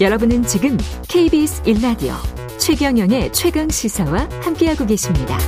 여러분은 지금 KBS 1라디오 최경영의 최강 시사와 함께하고 계십니다.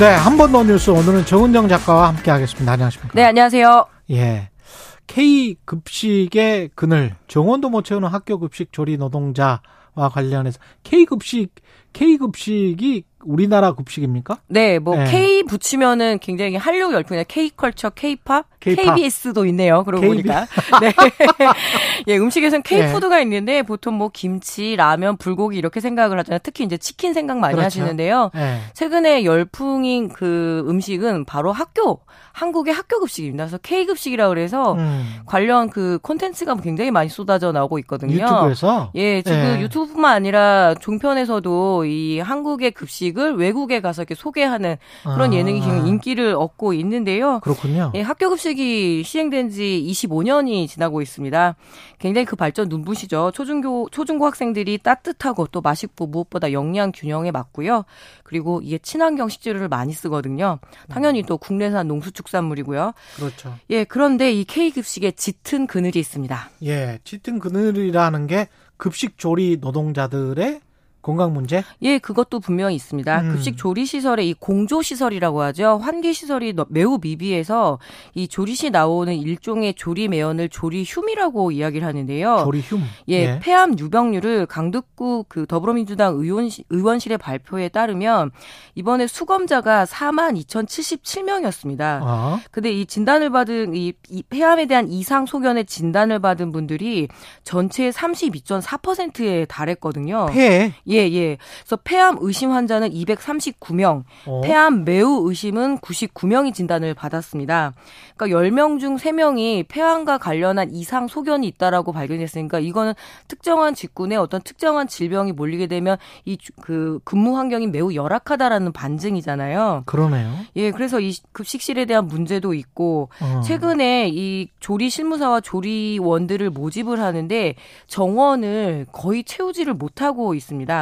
네, 한 번 더 뉴스 오늘은 정은정 작가와 함께 하겠습니다. 안녕하십니까? 네, 안녕하세요. 예. K 급식의 그늘. 정원도 못 채우는 학교 급식 조리 노동자와 관련해서 K 급식 K 급식이 우리나라 급식입니까? 네, 뭐 네. K 붙이면은 굉장히 한류 열풍이나 K 컬처, K 팝. KBS도 있네요. 그러고 KB. 보니까. 네. 예, 음식에선 K 네. 푸드가 있는데 보통 뭐 김치, 라면, 불고기 이렇게 생각을 하잖아요. 특히 이제 치킨 생각 많이 그렇죠. 하시는데요. 예. 최근에 열풍인 그 음식은 바로 학교, 한국의 학교 급식입니다. 그래서 K 급식이라 그래서 음, 관련 그 콘텐츠가 굉장히 많이 쏟아져 나오고 있거든요. 유튜브에서 예, 지금 예. 유튜브뿐만 아니라 종편에서도 이 한국의 급식을 외국에 가서 이렇게 소개하는 그런 아, 예능이 지금 인기를 얻고 있는데요. 그렇군요. 예, 학교 급식이 시행된 지 25년이 지나고 있습니다. 굉장히 그 발전 눈부시죠. 초중고, 초중고 학생들이 따뜻하고 또 맛있고 무엇보다 영양 균형에 맞고요. 그리고 이게 친환경 식재료를 많이 쓰거든요. 당연히 또 국내산 농수축산물이고요. 그렇죠. 예, 그런데 이 K급식에 짙은 그늘이 있습니다. 예, 짙은 그늘이라는 게 급식 조리 노동자들의 건강 문제? 예, 그것도 분명히 있습니다. 음. 급식 조리 시설의 이 공조 시설이라고 하죠. 환기 시설이 너- 매우 미비해서 이 조리시 나오는 일종의 조리 매연을 조리 흉이라고 이야기를 하는데요. 조리 흉. 예, 폐암 유병률을 강북구 그 더불어민주당 의원 의원실의 발표에 따르면 이번에 수검자가 4만 2,077명이었습니다. 아, 근데 이 진단을 받은 이, 이 폐암에 대한 이상 소견의 진단을 받은 분들이 전체의 32.4%에 달했거든요. 폐. 예, 예. 그래서 폐암 의심 환자는 239명, 어. 폐암 매우 의심은 99명이 진단을 받았습니다. 그러니까 10명 중 3명이 폐암과 관련한 이상 소견이 있다라고 발견했으니까 이거는 특정한 직군에 어떤 특정한 질병이 몰리게 되면 이 그 근무 환경이 매우 열악하다라는 반증이잖아요. 그러네요. 예, 그래서 이 급식실에 대한 문제도 있고 어. 최근에 이 조리 실무사와 조리원들을 모집을 하는데 정원을 거의 채우지를 못하고 있습니다.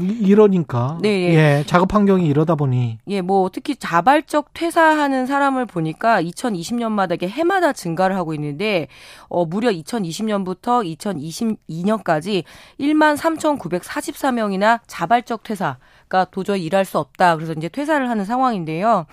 이- 이러니까. 네, 예. 예, 작업 환경이 이러다 보니 예, 뭐 특히 자발적 퇴사하는 사람을 보니까 2020년마다 이게 해마다 증가를 하고 있는데 어 무려 2020년부터 2022년까지 1만 3,944명이나 자발적 퇴사가 도저히 일할 수 없다. 그래서 이제 퇴사를 하는 상황인데요.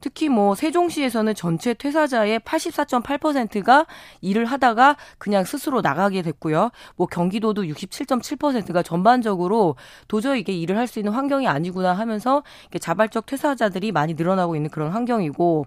특히 뭐 세종시에서는 전체 퇴사자의 84.8%가 일을 하다가 그냥 스스로 나가게 됐고요. 뭐 경기도도 67.7%가 전반적으로 도저 히 이게 일을 할 수 있는 환경이 아니구나 하면서 자발적 퇴사자들이 많이 늘어나고 있는 그런 환경이고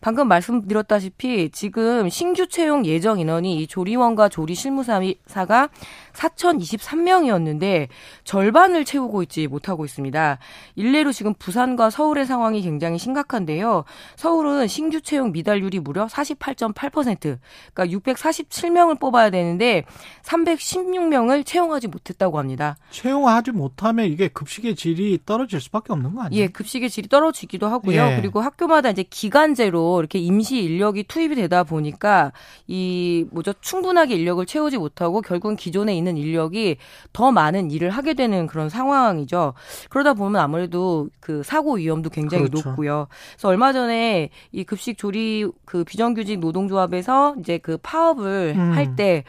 방금 말씀드렸다시피 지금 신규 채용 예정 인원이 이 조리원과 조리 실무사가 4,023명이었는데 절반을 채우고 있지 못하고 있습니다. 일례로 지금 부산과 서울의 상황이 굉장히 심각한데요. 서울은 신규 채용 미달률이 무려 48.8%, 그러니까 647명을 뽑아야 되는데 316명을 채용하지 못했다고 합니다. 채용하지 못 하면 이게 급식의 질이 떨어질 수밖에 없는 거 아니에요? 예, 급식의 질이 떨어지기도 하고요. 예. 그리고 학교마다 이제 기간제로 이렇게 임시 인력이 투입이 되다 보니까 이 뭐죠 충분하게 인력을 채우지 못하고 결국은 기존에 있는 인력이 더 많은 일을 하게 되는 그런 상황이죠. 그러다 보면 아무래도 그 사고 위험도 굉장히 그렇죠. 높고요. 그래서 얼마 전에 이 급식 조리 그 비정규직 노동조합에서 이제 그 파업을 음. 할때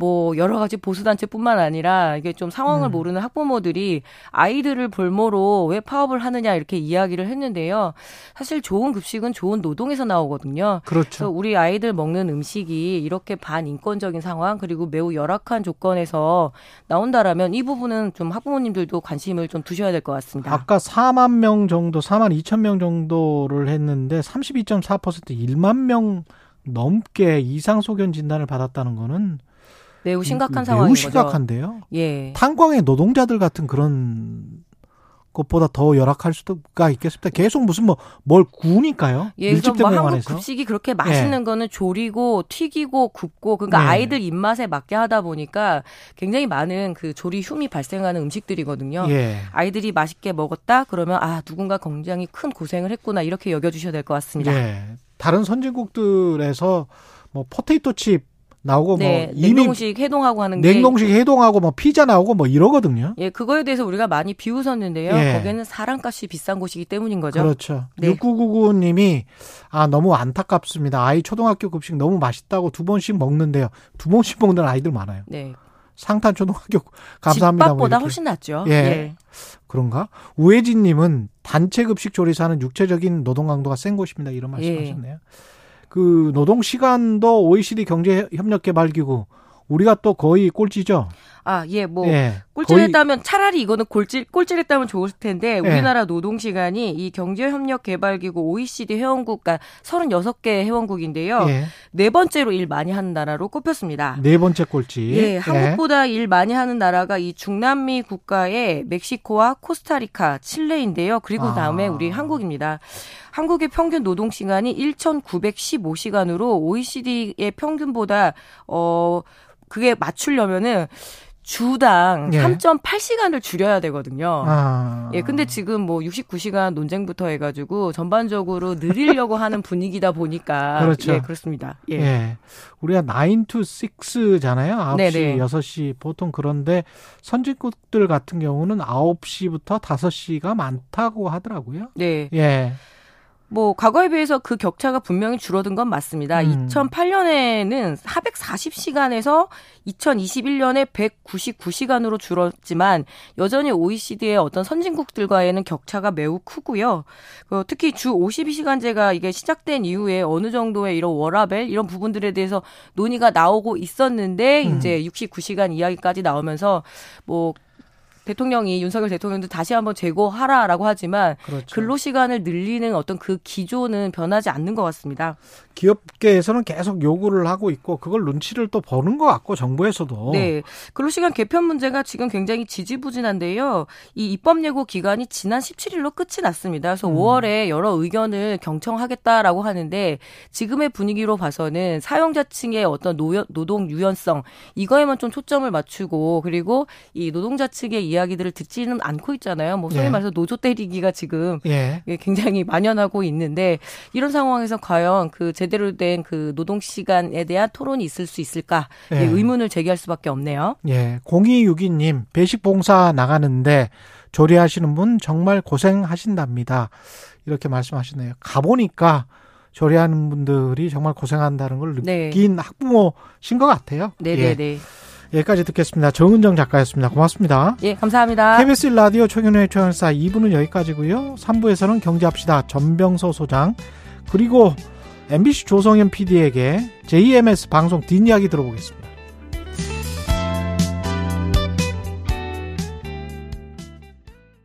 뭐 여러 가지 보수 단체뿐만 아니라 이게 좀 상황을 음. 모르는 학부모들이 아이들을 볼모로 왜 파업을 하느냐 이렇게 이야기를 했는데요. 사실 좋은 급식은 좋은 노동에서 나오거든요. 그렇죠. 우리 아이들 먹는 음식이 이렇게 반인권적인 상황 그리고 매우 열악한 조건에서 나온다라면 이 부분은 좀 학부모님들도 관심을 좀 두셔야 될 것 같습니다. 아까 4만 명 정도, 4만 2천 명 정도를 했는데 32.4% 1만 명 넘게 이상 소견 진단을 받았다는 거는 매우 심각한 매우 상황인 거죠. 심각한데요. 예. 탄광의 노동자들 같은 그런 것보다 더 열악할 수가 있겠습니다. 계속 무슨 뭐 뭘 구우니까요. 예, 밀집 뭐 한국. 급식이 그렇게 맛있는 거는 조리고 튀기고 굽고 그러니까 네. 아이들 입맛에 맞게 하다 보니까 굉장히 많은 그 조리 흉이 발생하는 음식들이거든요. 예. 아이들이 맛있게 먹었다 그러면 아 누군가 굉장히 큰 고생을 했구나 이렇게 여겨주셔야 될 것 같습니다. 예. 다른 선진국들에서 뭐 포테이토 칩 나오고 네, 뭐 냉동식 해동하고 하는 게 냉동식 해동하고 뭐 피자 나오고 뭐 이러거든요. 예, 그거에 대해서 우리가 많이 비웃었는데요. 예. 거기는 사람값이 비싼 곳이기 때문인 거죠. 그렇죠. 네. 6999님이 아 너무 안타깝습니다. 아이 초등학교 급식 너무 맛있다고 두 번씩 먹는데요. 두 번씩 먹는 아이들 많아요. 네. 상탄 초등학교 감사합니다. 뭐 집밥보다 이렇게. 훨씬 낫죠. 예. 그런가? 우혜진님은 단체 급식 조리사는 육체적인 노동 강도가 센 곳입니다. 이런 말씀하셨네요. 그 노동 시간도 OECD 경제 협력 개발기구 우리가 또 거의 꼴찌죠. 아, 예, 뭐 예. 꼴찌했다면 차라리 이거는 꼴찌 꼴찌했다면 좋을 텐데 예. 우리나라 노동 시간이 이 경제협력개발기구 OECD 회원국 그러니까 36개 회원국인데요. 예. 네 번째로 일 많이 하는 나라로 꼽혔습니다. 네 번째 꼴찌. 예, 한국보다 일 많이 하는 나라가 이 중남미 국가의 멕시코와 코스타리카, 칠레인데요. 그리고 아. 다음에 우리 한국입니다. 한국의 평균 노동 시간이 1,915시간으로 OECD의 평균보다 어 그게 맞추려면은 주당 예. 3.8시간을 줄여야 되거든요. 아. 예, 근데 지금 뭐 69시간 논쟁부터 해가지고 전반적으로 늘리려고 하는 분위기다 보니까 그렇죠. 예, 그렇습니다. 예. 예. 우리가 9 to 6잖아요. 9시, 네네. 6시 보통 그런데 선진국들 같은 경우는 9시부터 5시가 많다고 하더라고요. 네. 예. 뭐 과거에 비해서 그 격차가 분명히 줄어든 건 맞습니다. 음. 2008년에는 440시간에서 2021년에 199시간으로 줄었지만 여전히 OECD의 어떤 선진국들과에는 격차가 매우 크고요. 그 특히 주 52시간제가 이게 시작된 이후에 어느 정도의 이런 워라벨 이런 부분들에 대해서 논의가 나오고 있었는데 음. 이제 69시간 이야기까지 나오면서 뭐 대통령이 윤석열 대통령도 다시 한번 재고하라라고 하지만 그렇죠. 근로 시간을 늘리는 어떤 그 기조는 변하지 않는 것 같습니다. 기업계에서는 계속 요구를 하고 있고 그걸 눈치를 또 보는 것 같고 정부에서도 네. 근로 시간 개편 문제가 지금 굉장히 지지부진한데요. 이 입법 예고 기간이 지난 17일로 끝이 났습니다. 그래서 음. 5월에 여러 의견을 경청하겠다라고 하는데 지금의 분위기로 봐서는 사용자층의 어떤 노, 노동 유연성 이거에만 좀 초점을 맞추고 그리고 이 노동자 측의 이 야기들을 듣지는 않고 있잖아요. 뭐 소위 예. 말해서 노조 때리기가 지금 예. 예, 굉장히 만연하고 있는데 이런 상황에서 과연 그 제대로 된 그 노동 시간에 대한 토론이 있을 수 있을까 예. 예, 의문을 제기할 수밖에 없네요. 예. 0262님 배식 봉사 나가는데 조리하시는 분 정말 고생하신답니다. 이렇게 말씀하시네요. 가보니까 조리하는 분들이 정말 고생한다는 걸 네. 느낀 학부모신 것 같아요. 예. 네네네. 여기까지 듣겠습니다. 정은정 작가였습니다. 고맙습니다. 예, 감사합니다. KBS 라디오 최경영의 최연사 2부는 여기까지고요. 3부에서는 경제합시다. 전병서 소장 그리고 MBC 조성현 PD에게 JMS 방송 뒷이야기 들어보겠습니다.